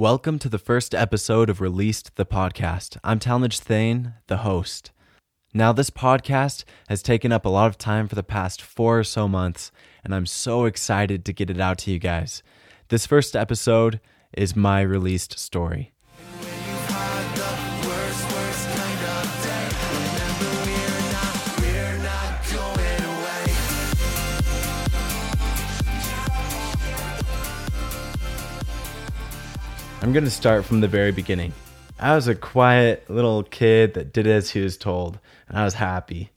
Welcome to the first episode of Released the Podcast. I'm Talmage Thane, the host. Now, this podcast has taken up a lot of time for the past four or so months, and I'm so excited to get it out to you guys. This first episode is my released story. I'm going to start from the very beginning. I was a quiet little kid that did as he was told, and I was happy.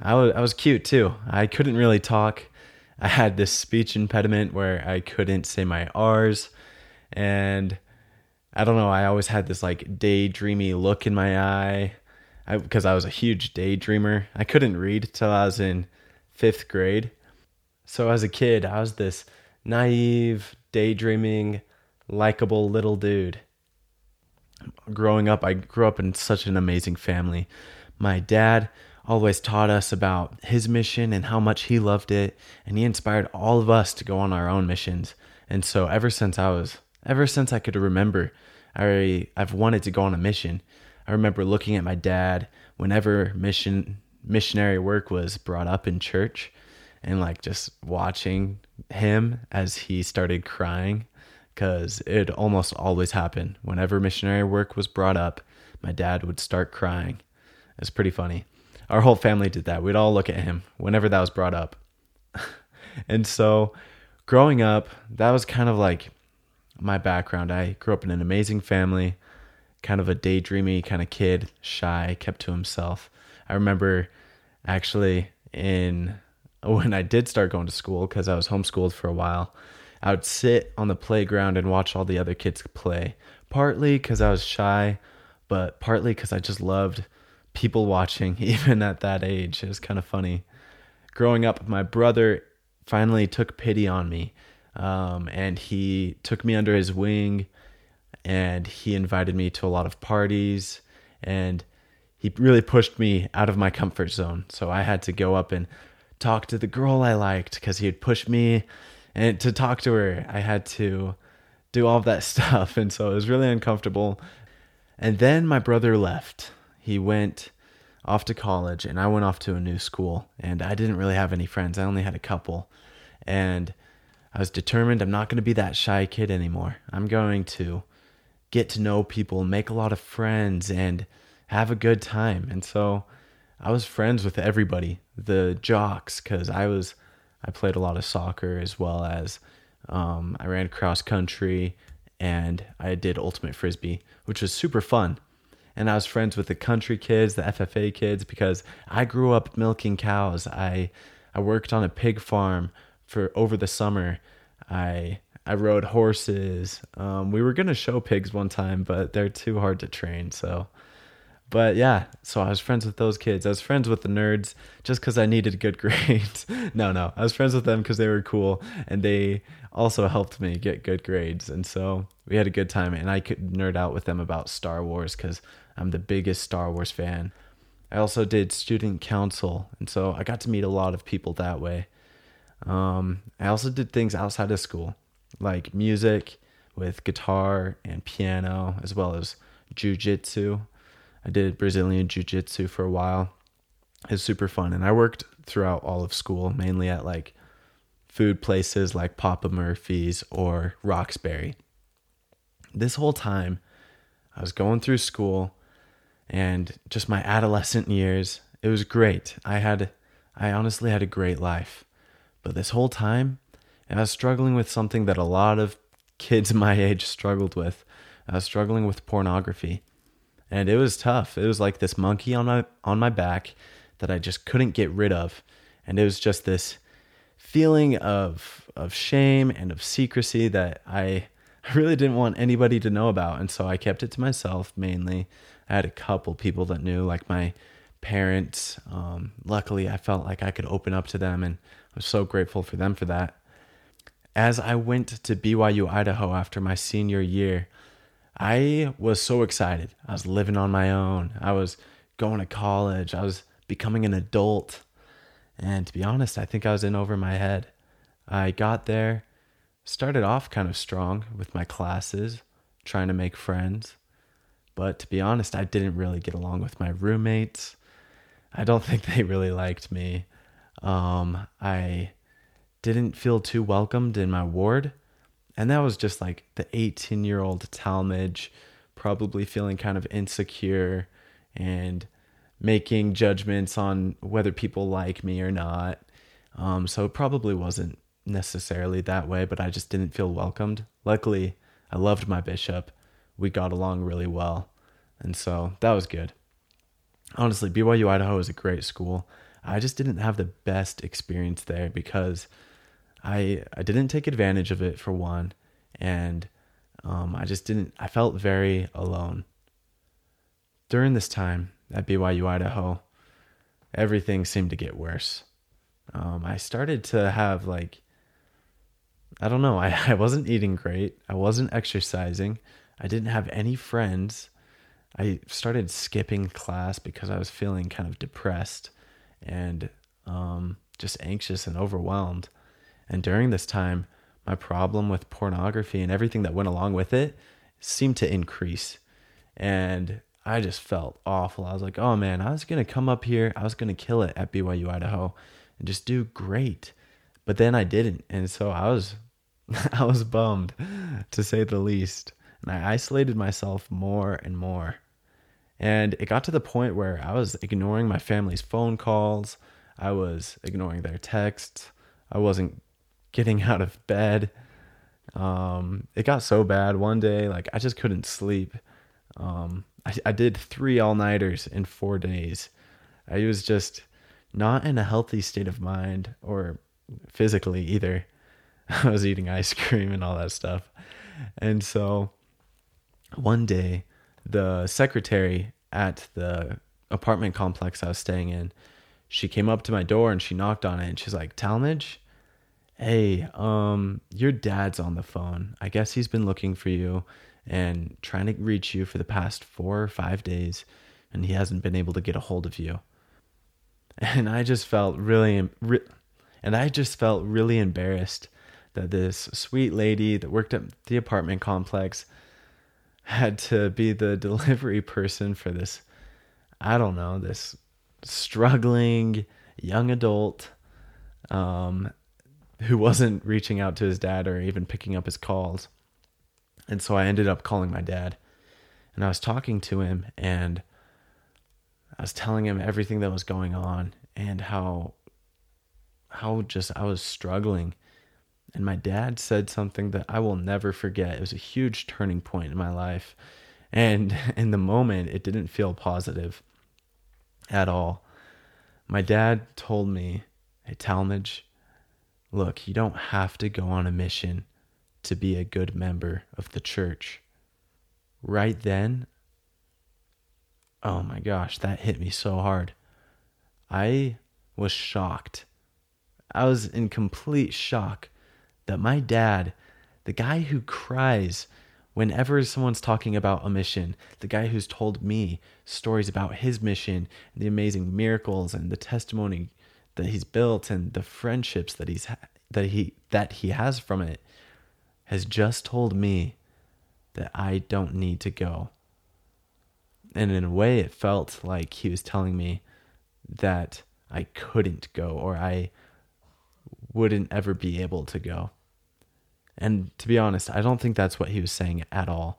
I was, I was cute too. I couldn't really talk. I had this speech impediment where I couldn't say my R's, and I don't know. I always had this like daydreamy look in my eye because I, I was a huge daydreamer. I couldn't read till I was in fifth grade. So as a kid, I was this naive, daydreaming, likable little dude. Growing up, I grew up in such an amazing family. My dad always taught us about his mission and how much he loved it, and he inspired all of us to go on our own missions. And so ever since I was ever since I could remember, I I've wanted to go on a mission. I remember looking at my dad whenever mission missionary work was brought up in church and like just watching him as he started crying because it almost always happened. Whenever missionary work was brought up, my dad would start crying. It's pretty funny. Our whole family did that. We'd all look at him whenever that was brought up. and so, growing up, that was kind of like my background. I grew up in an amazing family, kind of a daydreamy kind of kid, shy, kept to himself. I remember actually in when I did start going to school because I was homeschooled for a while. I would sit on the playground and watch all the other kids play. Partly because I was shy, but partly because I just loved people watching, even at that age. It was kind of funny. Growing up, my brother finally took pity on me, um, and he took me under his wing, and he invited me to a lot of parties, and he really pushed me out of my comfort zone. So I had to go up and talk to the girl I liked because he had pushed me and to talk to her, I had to do all of that stuff. And so it was really uncomfortable. And then my brother left. He went off to college, and I went off to a new school. And I didn't really have any friends, I only had a couple. And I was determined I'm not going to be that shy kid anymore. I'm going to get to know people, make a lot of friends, and have a good time. And so I was friends with everybody, the jocks, because I was I played a lot of soccer as well as um, I ran cross country and I did ultimate frisbee, which was super fun. And I was friends with the country kids, the FFA kids, because I grew up milking cows. I I worked on a pig farm for over the summer. I I rode horses. Um, we were gonna show pigs one time, but they're too hard to train. So but yeah, so I was friends with those kids. I was friends with the nerds just because I needed good grades. no, no, I was friends with them because they were cool and they also helped me get good grades. And so we had a good time, and I could nerd out with them about Star Wars because I'm the biggest Star Wars fan. I also did student council, and so I got to meet a lot of people that way. Um, I also did things outside of school, like music with guitar and piano, as well as jujitsu. I did Brazilian Jiu Jitsu for a while. It was super fun. And I worked throughout all of school, mainly at like food places like Papa Murphy's or Roxberry. This whole time, I was going through school and just my adolescent years. It was great. I had, I honestly had a great life. But this whole time, I was struggling with something that a lot of kids my age struggled with. I was struggling with pornography and it was tough. It was like this monkey on my on my back that I just couldn't get rid of, and it was just this feeling of of shame and of secrecy that I really didn't want anybody to know about, and so I kept it to myself mainly. I had a couple people that knew, like my parents. Um, luckily, I felt like I could open up to them, and I was so grateful for them for that. As I went to BYU Idaho after my senior year, I was so excited. I was living on my own. I was going to college. I was becoming an adult. And to be honest, I think I was in over my head. I got there, started off kind of strong with my classes, trying to make friends. But to be honest, I didn't really get along with my roommates. I don't think they really liked me. Um, I didn't feel too welcomed in my ward. And that was just like the 18 year old Talmage, probably feeling kind of insecure and making judgments on whether people like me or not. Um, so it probably wasn't necessarily that way, but I just didn't feel welcomed. Luckily, I loved my bishop. We got along really well. And so that was good. Honestly, BYU Idaho is a great school. I just didn't have the best experience there because I I didn't take advantage of it for one, and um, I just didn't. I felt very alone. During this time at BYU Idaho, everything seemed to get worse. Um, I started to have like I don't know. I, I wasn't eating great. I wasn't exercising. I didn't have any friends. I started skipping class because I was feeling kind of depressed and um, just anxious and overwhelmed. And during this time, my problem with pornography and everything that went along with it seemed to increase. And I just felt awful. I was like, oh man, I was going to come up here, I was going to kill it at BYU Idaho and just do great. But then I didn't. And so I was I was bummed to say the least. And I isolated myself more and more. And it got to the point where I was ignoring my family's phone calls. I was ignoring their texts. I wasn't getting out of bed. Um, it got so bad one day, like I just couldn't sleep. Um, I, I did three all nighters in four days. I was just not in a healthy state of mind or physically either. I was eating ice cream and all that stuff. And so one day, the secretary at the apartment complex I was staying in, she came up to my door and she knocked on it and she's like, Talmage, hey, um, your dad's on the phone. I guess he's been looking for you and trying to reach you for the past four or five days, and he hasn't been able to get a hold of you. And I just felt really, and I just felt really embarrassed that this sweet lady that worked at the apartment complex had to be the delivery person for this, I don't know, this struggling young adult um, who wasn't reaching out to his dad or even picking up his calls. And so I ended up calling my dad and I was talking to him and I was telling him everything that was going on and how how just I was struggling. And my dad said something that I will never forget. It was a huge turning point in my life. And in the moment, it didn't feel positive at all. My dad told me, Hey, Talmage, look, you don't have to go on a mission to be a good member of the church. Right then, oh my gosh, that hit me so hard. I was shocked. I was in complete shock that my dad, the guy who cries whenever someone's talking about a mission, the guy who's told me stories about his mission the amazing miracles and the testimony that he's built and the friendships that he's that he that he has from it has just told me that I don't need to go. And in a way it felt like he was telling me that I couldn't go or I wouldn't ever be able to go. And to be honest, I don't think that's what he was saying at all.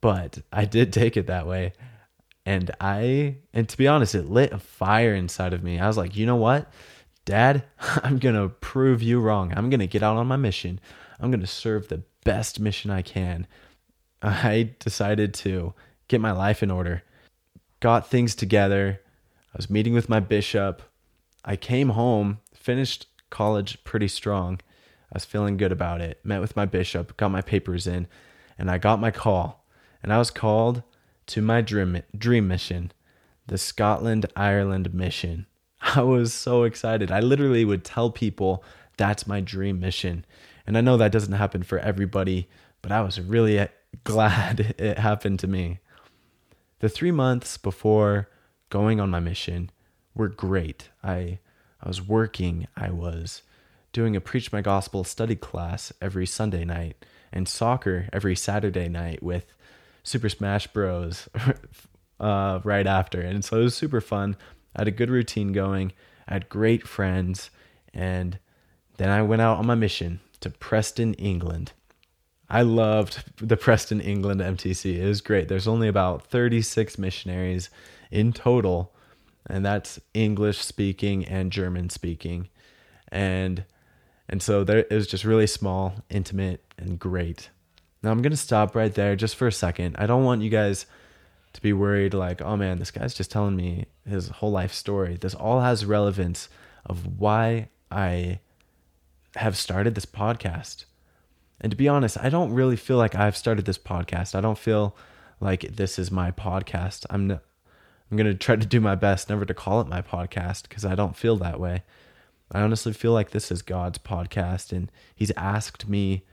But I did take it that way and I, and to be honest, it lit a fire inside of me. I was like, you know what? Dad, I'm to prove you wrong. I'm to get out on my mission. I'm to serve the best mission I can. I decided to get my life in order, got things together. I was meeting with my bishop. I came home, finished college pretty strong. I was feeling good about it. Met with my bishop, got my papers in, and I got my call. And I was called to my dream, dream mission, the Scotland Ireland mission. I was so excited. I literally would tell people that's my dream mission. And I know that doesn't happen for everybody, but I was really uh, glad it happened to me. The three months before going on my mission were great. I, I was working, I was doing a Preach My Gospel study class every Sunday night, and soccer every Saturday night with Super Smash Bros. uh, right after. And so it was super fun. I had a good routine going. I had great friends. And then I went out on my mission to Preston, England. I loved the Preston, England MTC. It was great. There's only about 36 missionaries in total, and that's English speaking and German speaking. And and so there it was just really small, intimate, and great. Now I'm gonna stop right there just for a second. I don't want you guys to be worried like, oh man, this guy's just telling me his whole life story. This all has relevance of why I have started this podcast. And to be honest, I don't really feel like I've started this podcast. I don't feel like this is my podcast. I'm n- I'm going to try to do my best never to call it my podcast because I don't feel that way. I honestly feel like this is God's podcast and he's asked me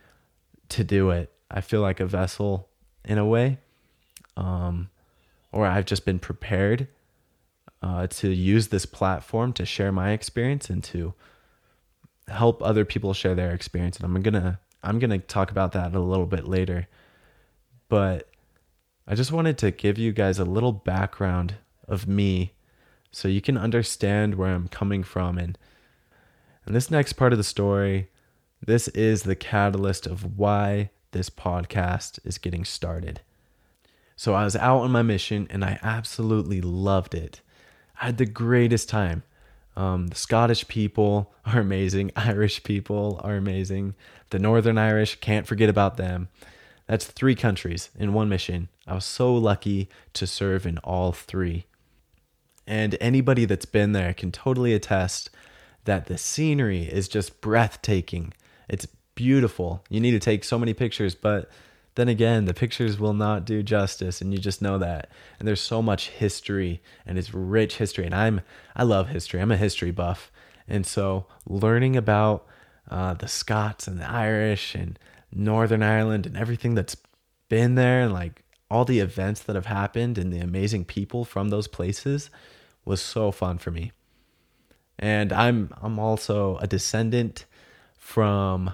to do it. I feel like a vessel in a way. Um or I've just been prepared uh, to use this platform to share my experience and to help other people share their experience. And I'm gonna I'm gonna talk about that a little bit later. But I just wanted to give you guys a little background of me so you can understand where I'm coming from and and this next part of the story, this is the catalyst of why this podcast is getting started. So I was out on my mission and I absolutely loved it. I had the greatest time. Um, the Scottish people are amazing. Irish people are amazing. The Northern Irish, can't forget about them. That's three countries in one mission. I was so lucky to serve in all three. And anybody that's been there can totally attest that the scenery is just breathtaking. It's beautiful. You need to take so many pictures, but then again, the pictures will not do justice, and you just know that. And there's so much history, and it's rich history. And I'm I love history. I'm a history buff, and so learning about uh, the Scots and the Irish and Northern Ireland and everything that's been there, and like all the events that have happened and the amazing people from those places was so fun for me. And I'm I'm also a descendant from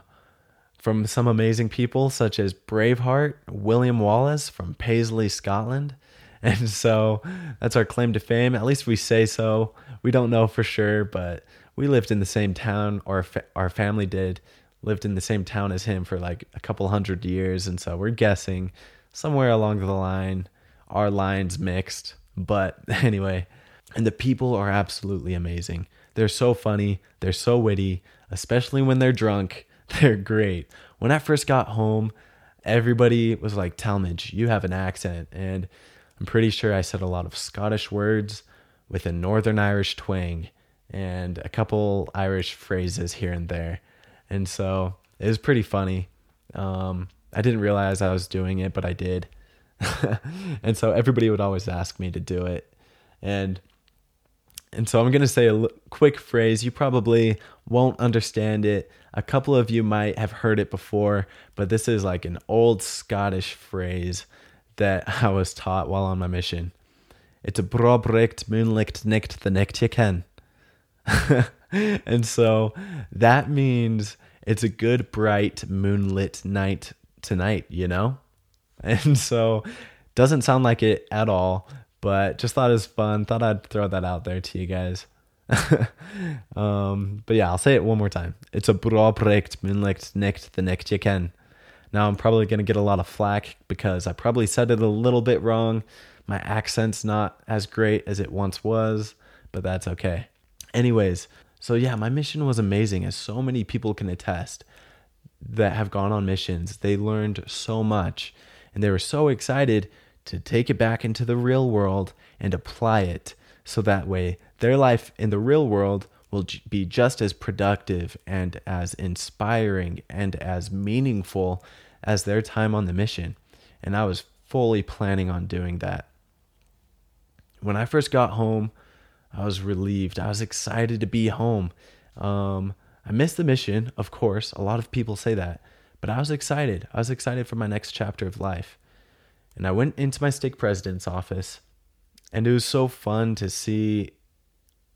from some amazing people such as Braveheart, William Wallace from Paisley, Scotland. And so that's our claim to fame. At least we say so. We don't know for sure, but we lived in the same town, or fa- our family did, lived in the same town as him for like a couple hundred years. And so we're guessing somewhere along the line, our lines mixed. But anyway, and the people are absolutely amazing. They're so funny, they're so witty, especially when they're drunk. They're great. When I first got home, everybody was like, Talmage, you have an accent. And I'm pretty sure I said a lot of Scottish words with a Northern Irish twang and a couple Irish phrases here and there. And so it was pretty funny. Um, I didn't realize I was doing it, but I did. and so everybody would always ask me to do it. And and so I'm going to say a l- quick phrase. You probably won't understand it. A couple of you might have heard it before, but this is like an old Scottish phrase that I was taught while on my mission. It's a brobrecht moonlicht nicht the necht you can. and so that means it's a good bright moonlit night tonight, you know? And so doesn't sound like it at all, but just thought it was fun. Thought I'd throw that out there to you guys. um, but yeah, I'll say it one more time. It's a bra project moonlicht nicht the next you can. Now I'm probably gonna get a lot of flack because I probably said it a little bit wrong. My accent's not as great as it once was, but that's okay. Anyways, so yeah, my mission was amazing, as so many people can attest that have gone on missions. They learned so much, and they were so excited to take it back into the real world and apply it so that way their life in the real world will be just as productive and as inspiring and as meaningful as their time on the mission. And I was fully planning on doing that. When I first got home, I was relieved. I was excited to be home. Um, I missed the mission, of course. A lot of people say that, but I was excited. I was excited for my next chapter of life. And I went into my stake president's office, and it was so fun to see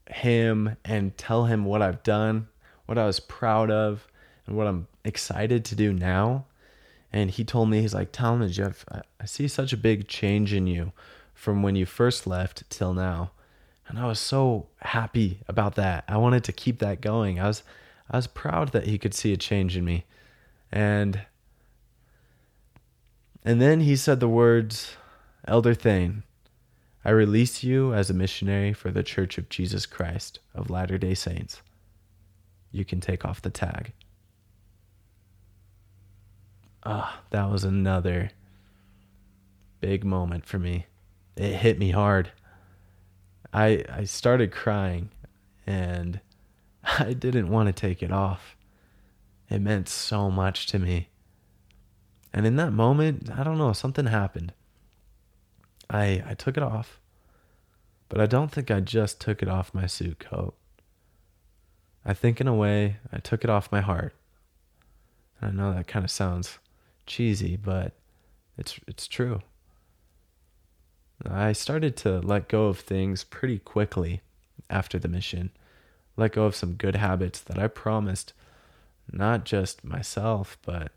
him and tell him what I've done, what I was proud of, and what I'm excited to do now. And he told me, he's like, Talmage, Jeff, I see such a big change in you from when you first left till now. And I was so happy about that. I wanted to keep that going. I was I was proud that he could see a change in me. And and then he said the words, Elder Thane, I release you as a missionary for the Church of Jesus Christ of Latter day Saints. You can take off the tag. Ah, that was another big moment for me. It hit me hard. I I started crying and I didn't want to take it off. It meant so much to me. And in that moment, I don't know, something happened. I I took it off. But I don't think I just took it off my suit coat. I think in a way I took it off my heart. I know that kind of sounds cheesy, but it's it's true. I started to let go of things pretty quickly after the mission. Let go of some good habits that I promised not just myself, but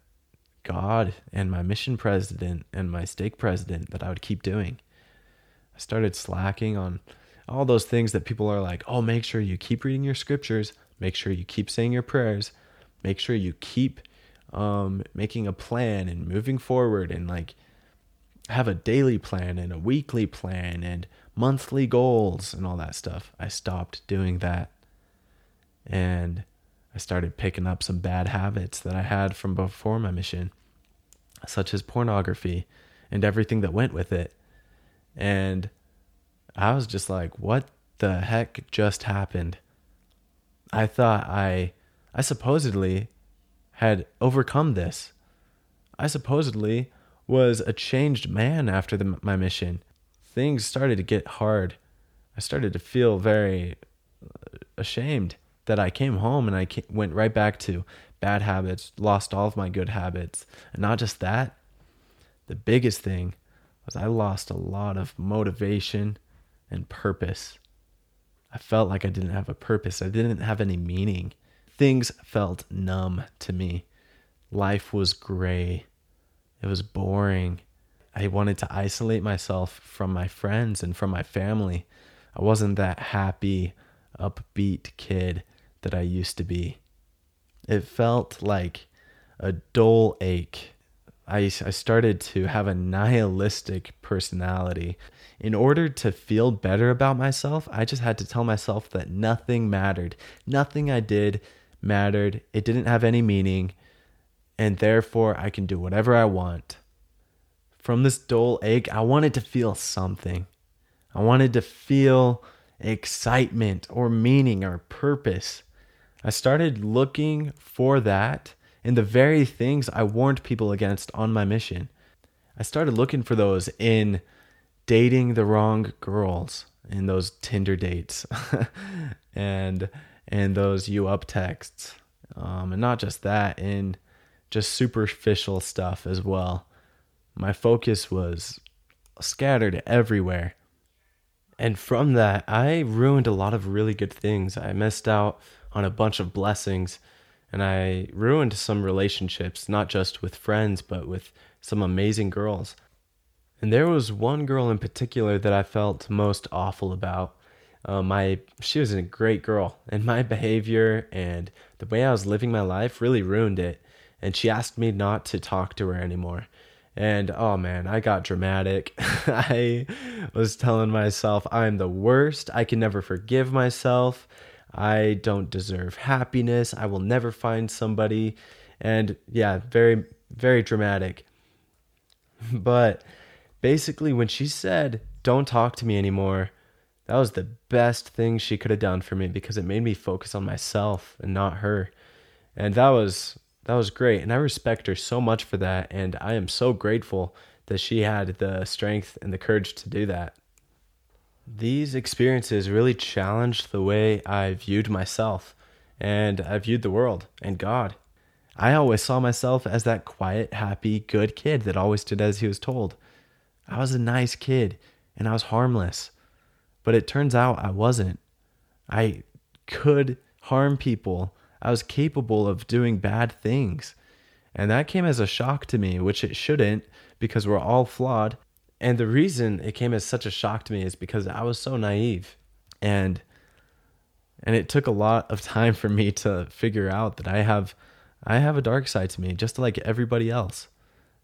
God and my mission president and my stake president that I would keep doing. I started slacking on all those things that people are like, oh, make sure you keep reading your scriptures, make sure you keep saying your prayers, make sure you keep um, making a plan and moving forward and like have a daily plan and a weekly plan and monthly goals and all that stuff. I stopped doing that. And I started picking up some bad habits that I had from before my mission, such as pornography and everything that went with it. And I was just like, what the heck just happened? I thought I I supposedly had overcome this. I supposedly was a changed man after the, my mission. Things started to get hard. I started to feel very ashamed that I came home and I came, went right back to bad habits, lost all of my good habits. And not just that, the biggest thing was I lost a lot of motivation and purpose. I felt like I didn't have a purpose. I didn't have any meaning. Things felt numb to me. Life was gray. It was boring. I wanted to isolate myself from my friends and from my family. I wasn't that happy, upbeat kid that I used to be. It felt like a dull ache. I, I started to have a nihilistic personality. In order to feel better about myself, I just had to tell myself that nothing mattered. Nothing I did mattered. It didn't have any meaning and therefore I can do whatever I want. From this dull ache, I wanted to feel something. I wanted to feel excitement or meaning or purpose. I started looking for that in the very things I warned people against on my mission. I started looking for those in dating the wrong girls in those Tinder dates and and those you up texts. Um, and not just that, in just superficial stuff as well. My focus was scattered everywhere. And from that, I ruined a lot of really good things. I missed out on a bunch of blessings and I ruined some relationships, not just with friends, but with some amazing girls. And there was one girl in particular that I felt most awful about. Uh, my she was a great girl, and my behavior and the way I was living my life really ruined it and she asked me not to talk to her anymore. And oh man, I got dramatic. I was telling myself I'm the worst. I can never forgive myself. I don't deserve happiness. I will never find somebody. And yeah, very, very dramatic. But basically, when she said, Don't talk to me anymore, that was the best thing she could have done for me because it made me focus on myself and not her. And that was that was great. And I respect her so much for that. And I am so grateful that she had the strength and the courage to do that. These experiences really challenged the way I viewed myself and I viewed the world and God. I always saw myself as that quiet, happy, good kid that always did as he was told. I was a nice kid and I was harmless. But it turns out I wasn't. I could harm people I was capable of doing bad things. And that came as a shock to me, which it shouldn't because we're all flawed. And the reason it came as such a shock to me is because I was so naive. And and it took a lot of time for me to figure out that I have I have a dark side to me just like everybody else.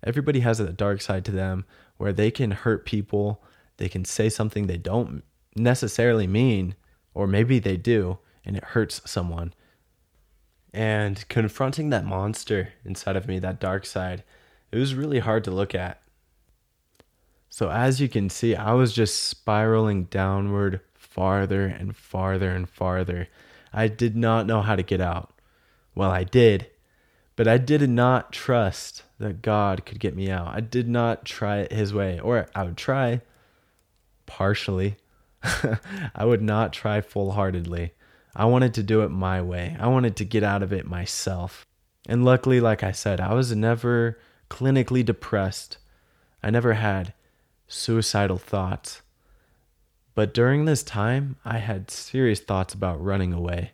Everybody has a dark side to them where they can hurt people, they can say something they don't necessarily mean or maybe they do and it hurts someone. And confronting that monster inside of me, that dark side, it was really hard to look at. So, as you can see, I was just spiraling downward farther and farther and farther. I did not know how to get out. Well, I did, but I did not trust that God could get me out. I did not try it His way, or I would try partially. I would not try full heartedly. I wanted to do it my way. I wanted to get out of it myself. And luckily, like I said, I was never clinically depressed. I never had suicidal thoughts. But during this time, I had serious thoughts about running away.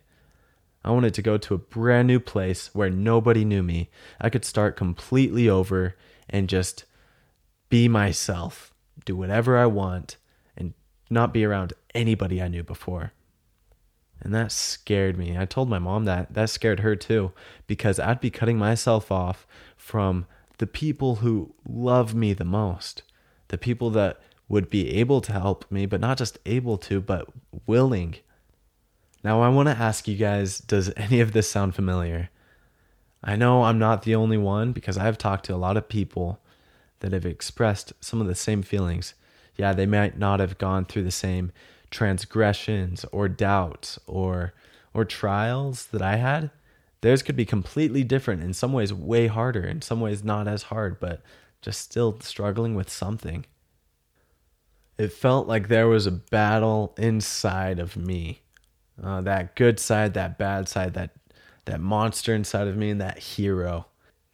I wanted to go to a brand new place where nobody knew me. I could start completely over and just be myself, do whatever I want, and not be around anybody I knew before. And that scared me. I told my mom that. That scared her too, because I'd be cutting myself off from the people who love me the most, the people that would be able to help me, but not just able to, but willing. Now, I want to ask you guys does any of this sound familiar? I know I'm not the only one because I've talked to a lot of people that have expressed some of the same feelings. Yeah, they might not have gone through the same transgressions or doubts or or trials that I had, theirs could be completely different. In some ways, way harder. In some ways, not as hard, but just still struggling with something. It felt like there was a battle inside of me. Uh, that good side, that bad side, that that monster inside of me, and that hero.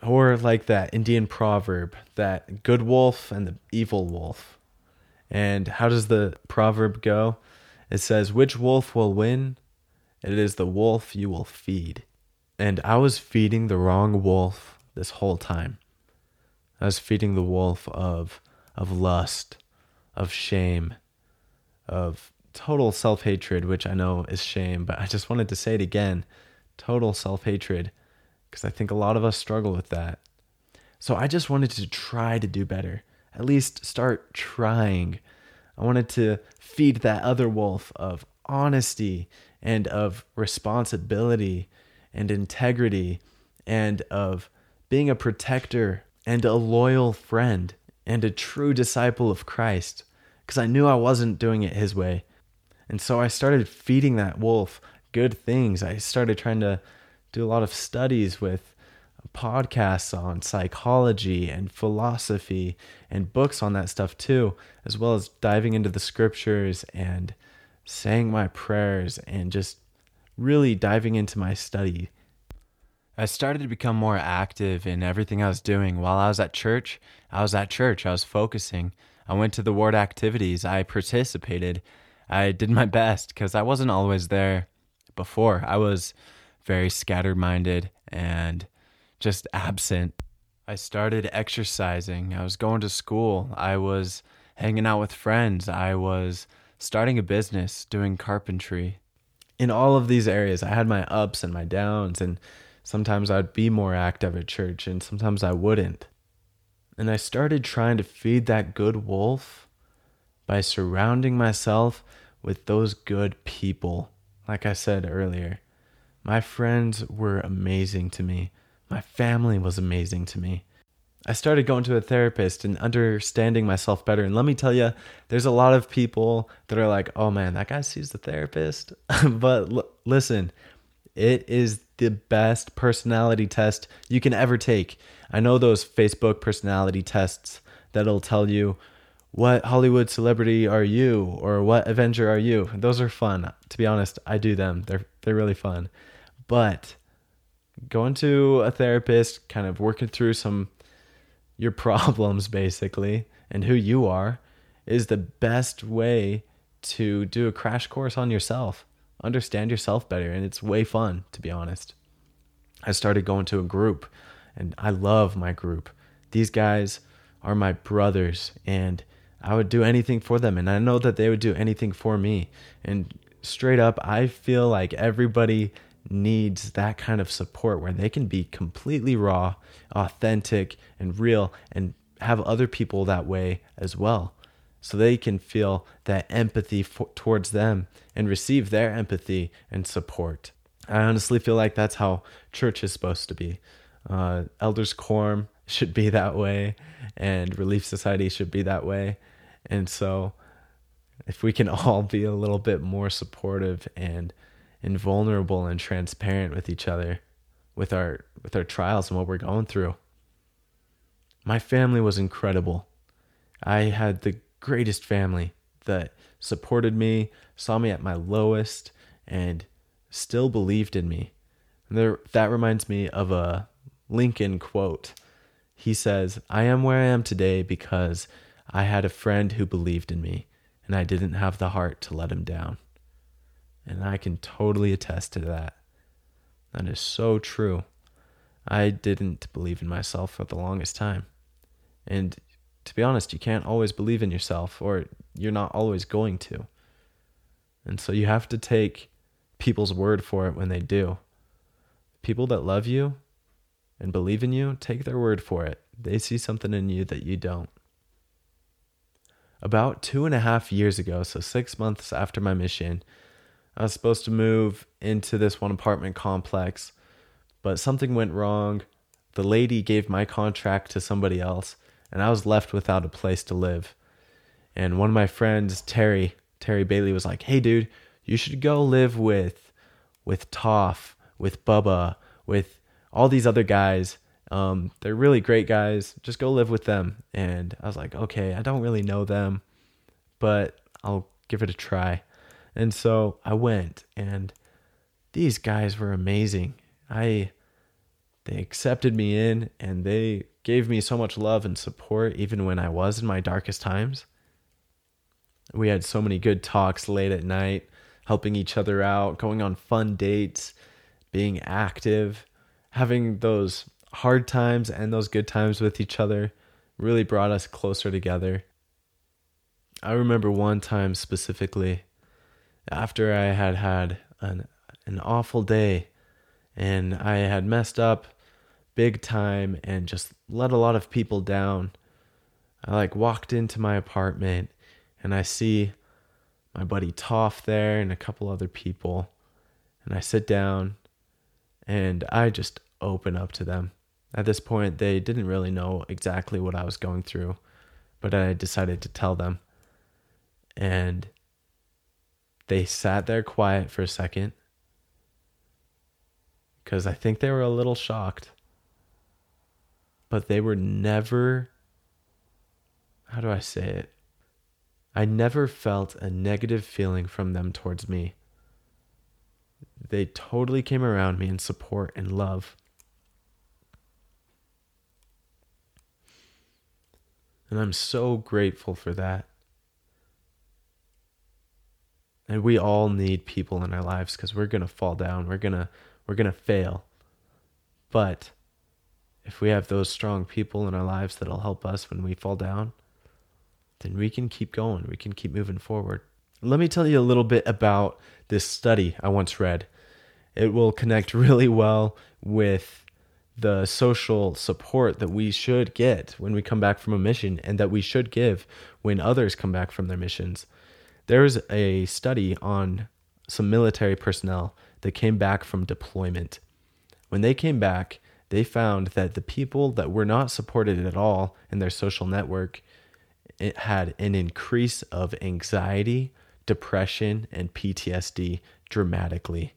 Or like that Indian proverb, that good wolf and the evil wolf. And how does the proverb go? It says, Which wolf will win? It is the wolf you will feed. And I was feeding the wrong wolf this whole time. I was feeding the wolf of, of lust, of shame, of total self hatred, which I know is shame, but I just wanted to say it again total self hatred, because I think a lot of us struggle with that. So I just wanted to try to do better, at least start trying I wanted to feed that other wolf of honesty and of responsibility and integrity and of being a protector and a loyal friend and a true disciple of Christ because I knew I wasn't doing it his way. And so I started feeding that wolf good things. I started trying to do a lot of studies with podcasts on psychology and philosophy and books on that stuff too, as well as diving into the scriptures and saying my prayers and just really diving into my study. I started to become more active in everything I was doing. While I was at church, I was at church, I was focusing. I went to the ward activities, I participated. I did my best because I wasn't always there before. I was very scattered minded and just absent. I started exercising. I was going to school. I was hanging out with friends. I was starting a business, doing carpentry. In all of these areas, I had my ups and my downs, and sometimes I'd be more active at church, and sometimes I wouldn't. And I started trying to feed that good wolf by surrounding myself with those good people. Like I said earlier, my friends were amazing to me. My family was amazing to me. I started going to a therapist and understanding myself better. And let me tell you, there's a lot of people that are like, oh man, that guy sees the therapist. but l- listen, it is the best personality test you can ever take. I know those Facebook personality tests that'll tell you what Hollywood celebrity are you or what Avenger are you. Those are fun. To be honest, I do them. They're they're really fun. But going to a therapist, kind of working through some your problems basically and who you are is the best way to do a crash course on yourself. Understand yourself better and it's way fun to be honest. I started going to a group And I love my group. These guys are my brothers, and I would do anything for them. And I know that they would do anything for me. And straight up, I feel like everybody needs that kind of support where they can be completely raw, authentic, and real, and have other people that way as well. So they can feel that empathy for, towards them and receive their empathy and support. I honestly feel like that's how church is supposed to be. Uh, Elders Quorum should be that way, and Relief Society should be that way. And so, if we can all be a little bit more supportive and invulnerable and transparent with each other, with our with our trials and what we're going through. My family was incredible. I had the greatest family that supported me, saw me at my lowest, and still believed in me. And there, that reminds me of a Lincoln quote. He says, I am where I am today because I had a friend who believed in me, and I didn't have the heart to let him down. And I can totally attest to that. That is so true. I didn't believe in myself for the longest time. And to be honest, you can't always believe in yourself, or you're not always going to. And so you have to take people's word for it when they do. People that love you and believe in you, take their word for it. They see something in you that you don't. About two and a half years ago, so six months after my mission, I was supposed to move into this one apartment complex, but something went wrong. The lady gave my contract to somebody else, and I was left without a place to live. And one of my friends, Terry, Terry Bailey, was like, "Hey, dude, you should go live with, with Toff, with Bubba, with all these other guys. Um, they're really great guys. Just go live with them." And I was like, "Okay, I don't really know them, but I'll give it a try." And so I went, and these guys were amazing. I they accepted me in and they gave me so much love and support even when I was in my darkest times. We had so many good talks late at night, helping each other out, going on fun dates, being active, having those hard times and those good times with each other really brought us closer together. I remember one time specifically after I had had an an awful day and I had messed up big time and just let a lot of people down. I like walked into my apartment and I see my buddy Toff there and a couple other people and I sit down and I just open up to them. At this point, they didn't really know exactly what I was going through, but I decided to tell them. And they sat there quiet for a second because I think they were a little shocked. But they were never, how do I say it? I never felt a negative feeling from them towards me. They totally came around me in support and love. And I'm so grateful for that. And we all need people in our lives because we're going to fall down. We're going to we're going to fail. But if we have those strong people in our lives that'll help us when we fall down, then we can keep going. We can keep moving forward. Let me tell you a little bit about this study I once read. It will connect really well with the social support that we should get when we come back from a mission and that we should give when others come back from their missions. There's a study on some military personnel that came back from deployment. When they came back, they found that the people that were not supported at all in their social network it had an increase of anxiety, depression, and PTSD dramatically.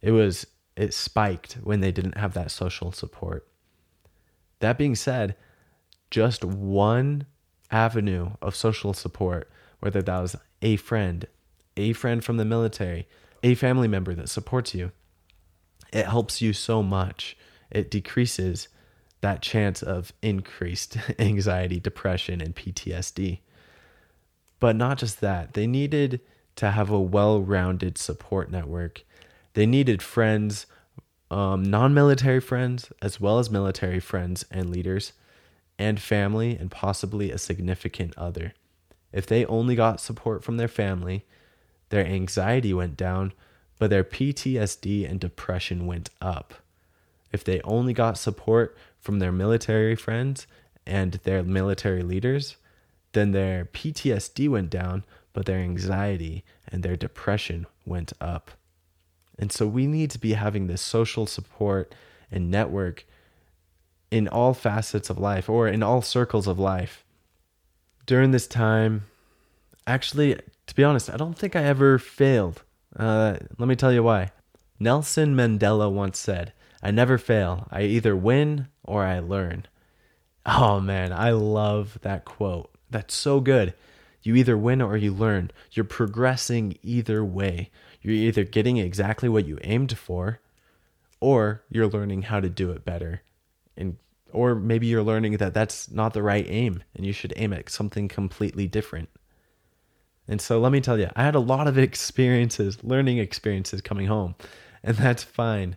It was it spiked when they didn't have that social support. That being said, just one avenue of social support, whether that was a friend, a friend from the military, a family member that supports you. It helps you so much. It decreases that chance of increased anxiety, depression, and PTSD. But not just that, they needed to have a well rounded support network. They needed friends um, non military friends, as well as military friends and leaders, and family, and possibly a significant other. If they only got support from their family, their anxiety went down, but their PTSD and depression went up. If they only got support from their military friends and their military leaders, then their PTSD went down, but their anxiety and their depression went up. And so we need to be having this social support and network in all facets of life or in all circles of life. During this time, actually, to be honest, I don't think I ever failed. Uh, let me tell you why. Nelson Mandela once said, I never fail. I either win or I learn. Oh man, I love that quote. That's so good. You either win or you learn. You're progressing either way. You're either getting exactly what you aimed for or you're learning how to do it better. And or maybe you're learning that that's not the right aim and you should aim at something completely different. And so let me tell you, I had a lot of experiences, learning experiences coming home, and that's fine.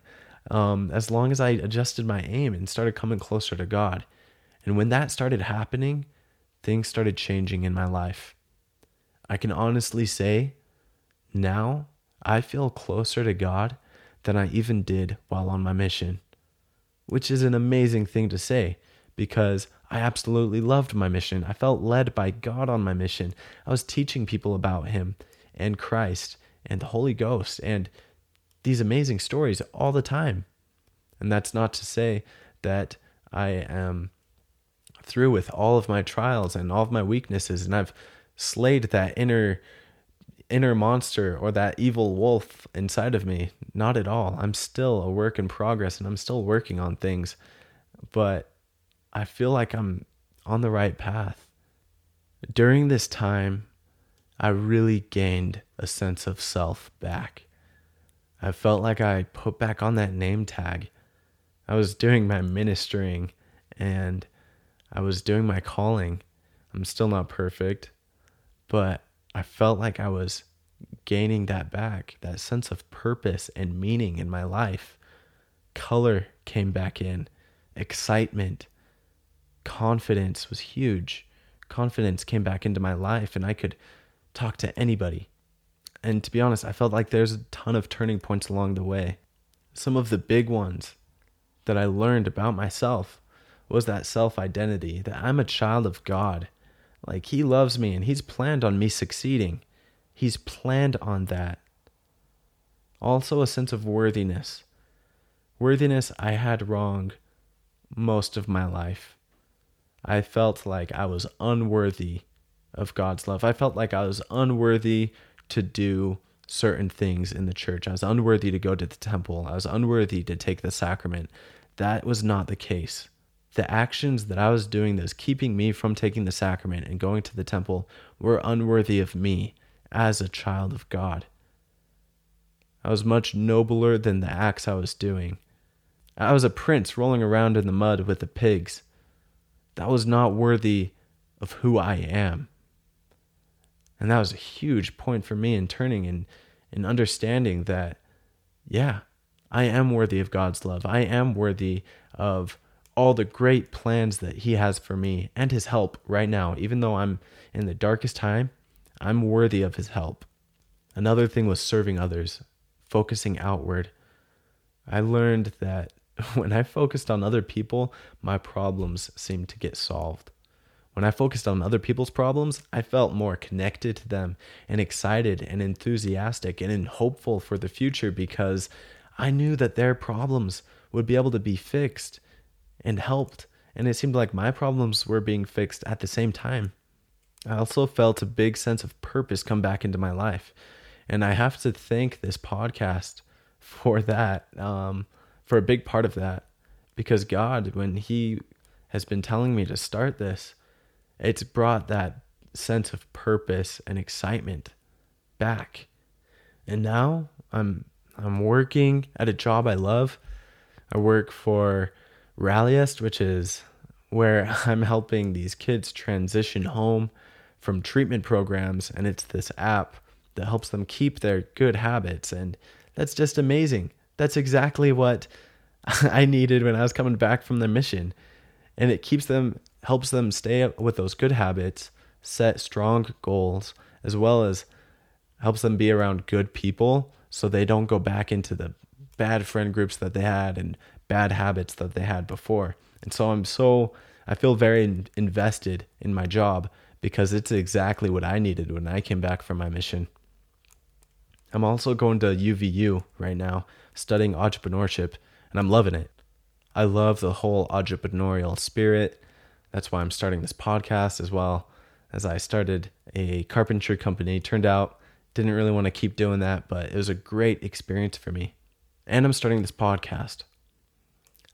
Um, as long as I adjusted my aim and started coming closer to God. And when that started happening, things started changing in my life. I can honestly say now I feel closer to God than I even did while on my mission, which is an amazing thing to say because I absolutely loved my mission. I felt led by God on my mission. I was teaching people about Him and Christ and the Holy Ghost and these amazing stories all the time. And that's not to say that I am through with all of my trials and all of my weaknesses and I've slayed that inner inner monster or that evil wolf inside of me. Not at all. I'm still a work in progress and I'm still working on things. But I feel like I'm on the right path. During this time, I really gained a sense of self back. I felt like I put back on that name tag. I was doing my ministering and I was doing my calling. I'm still not perfect, but I felt like I was gaining that back, that sense of purpose and meaning in my life. Color came back in, excitement, confidence was huge. Confidence came back into my life, and I could talk to anybody. And to be honest, I felt like there's a ton of turning points along the way. Some of the big ones that I learned about myself was that self identity that I'm a child of God. Like, He loves me and He's planned on me succeeding. He's planned on that. Also, a sense of worthiness. Worthiness I had wrong most of my life. I felt like I was unworthy of God's love. I felt like I was unworthy to do certain things in the church. I was unworthy to go to the temple. I was unworthy to take the sacrament. That was not the case the actions that I was doing that was keeping me from taking the sacrament and going to the temple were unworthy of me as a child of God. I was much nobler than the acts I was doing. I was a prince rolling around in the mud with the pigs. That was not worthy of who I am. And that was a huge point for me in turning and in understanding that, yeah, I am worthy of God's love. I am worthy of all the great plans that He has for me and His help right now. Even though I'm in the darkest time, I'm worthy of His help. Another thing was serving others, focusing outward. I learned that when I focused on other people, my problems seemed to get solved. When I focused on other people's problems, I felt more connected to them and excited and enthusiastic and hopeful for the future because I knew that their problems would be able to be fixed and helped. And it seemed like my problems were being fixed at the same time. I also felt a big sense of purpose come back into my life. And I have to thank this podcast for that, um, for a big part of that. Because God, when He has been telling me to start this, it's brought that sense of purpose and excitement back. And now I'm I'm working at a job I love. I work for Ralliest, which is where I'm helping these kids transition home from treatment programs. And it's this app that helps them keep their good habits. And that's just amazing. That's exactly what I needed when I was coming back from the mission. And it keeps them, helps them stay with those good habits, set strong goals, as well as helps them be around good people so they don't go back into the bad friend groups that they had and bad habits that they had before. And so I'm so, I feel very invested in my job because it's exactly what I needed when I came back from my mission. I'm also going to UVU right now, studying entrepreneurship, and I'm loving it. I love the whole entrepreneurial spirit. That's why I'm starting this podcast as well. As I started a carpentry company, turned out didn't really want to keep doing that, but it was a great experience for me. And I'm starting this podcast.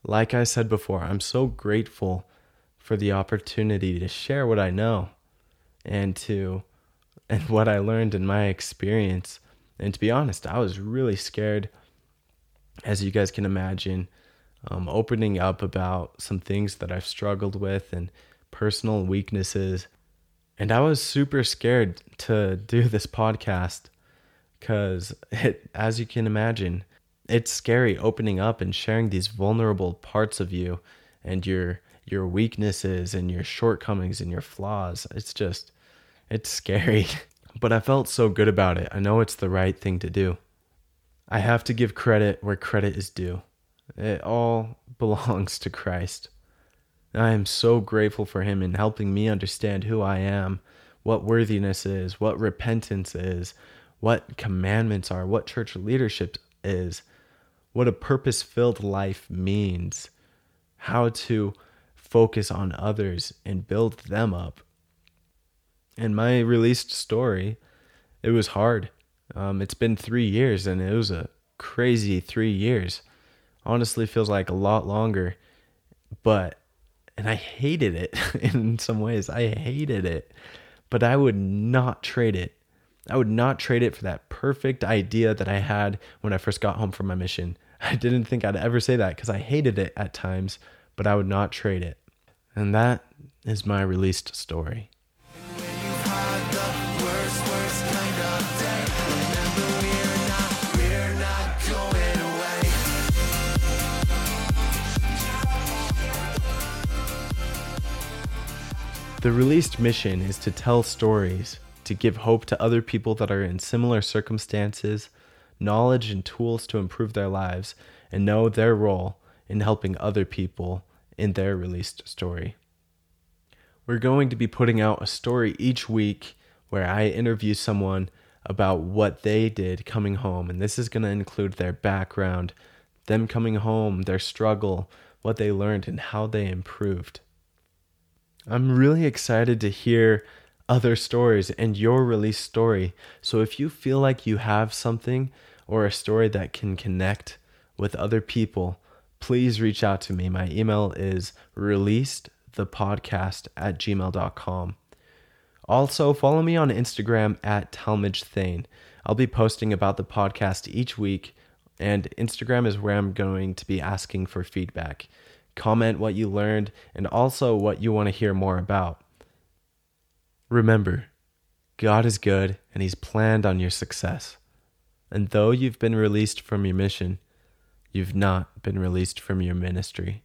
Like I said before, I'm so grateful for the opportunity to share what I know and to and what I learned in my experience. And to be honest, I was really scared, as you guys can imagine, um, opening up about some things that I've struggled with and personal weaknesses and I was super scared to do this podcast because as you can imagine, it's scary opening up and sharing these vulnerable parts of you and your your weaknesses and your shortcomings and your flaws. It's just it's scary. But I felt so good about it. I know it's the right thing to do. I have to give credit where credit is due. It all belongs to Christ. I am so grateful for him in helping me understand who I am, what worthiness is, what repentance is, what commandments are, what church leadership is, what a purpose filled life means, how to focus on others and build them up. In my released story, it was hard. Um, it's been three years and it was a crazy three years. Honestly, feels like a lot longer, but and I hated it in some ways. I hated it, but I would not trade it. I would not trade it for that perfect idea that I had when I first got home from my mission. I didn't think I'd ever say that because I hated it at times, but I would not trade it. And that is my released story. The released mission is to tell stories, to give hope to other people that are in similar circumstances, knowledge and tools to improve their lives, and know their role in helping other people in their released story. We're going to be putting out a story each week where I interview someone about what they did coming home, and this is going to include their background, them coming home, their struggle, what they learned, and how they improved. I'm really excited to hear other stories and your release story. So if you feel like you have something or a story that can connect with other people, please reach out to me. My email is releasedthepodcast at gmail.com. Also, follow me on Instagram at Talmage Thane. I'll be posting about the podcast each week, and Instagram is where I'm going to be asking for feedback comment what you learned, and also what you want to hear more about. Remember, God is good and He's planned on your success. And though you've been released from your mission, you've not been released from your ministry.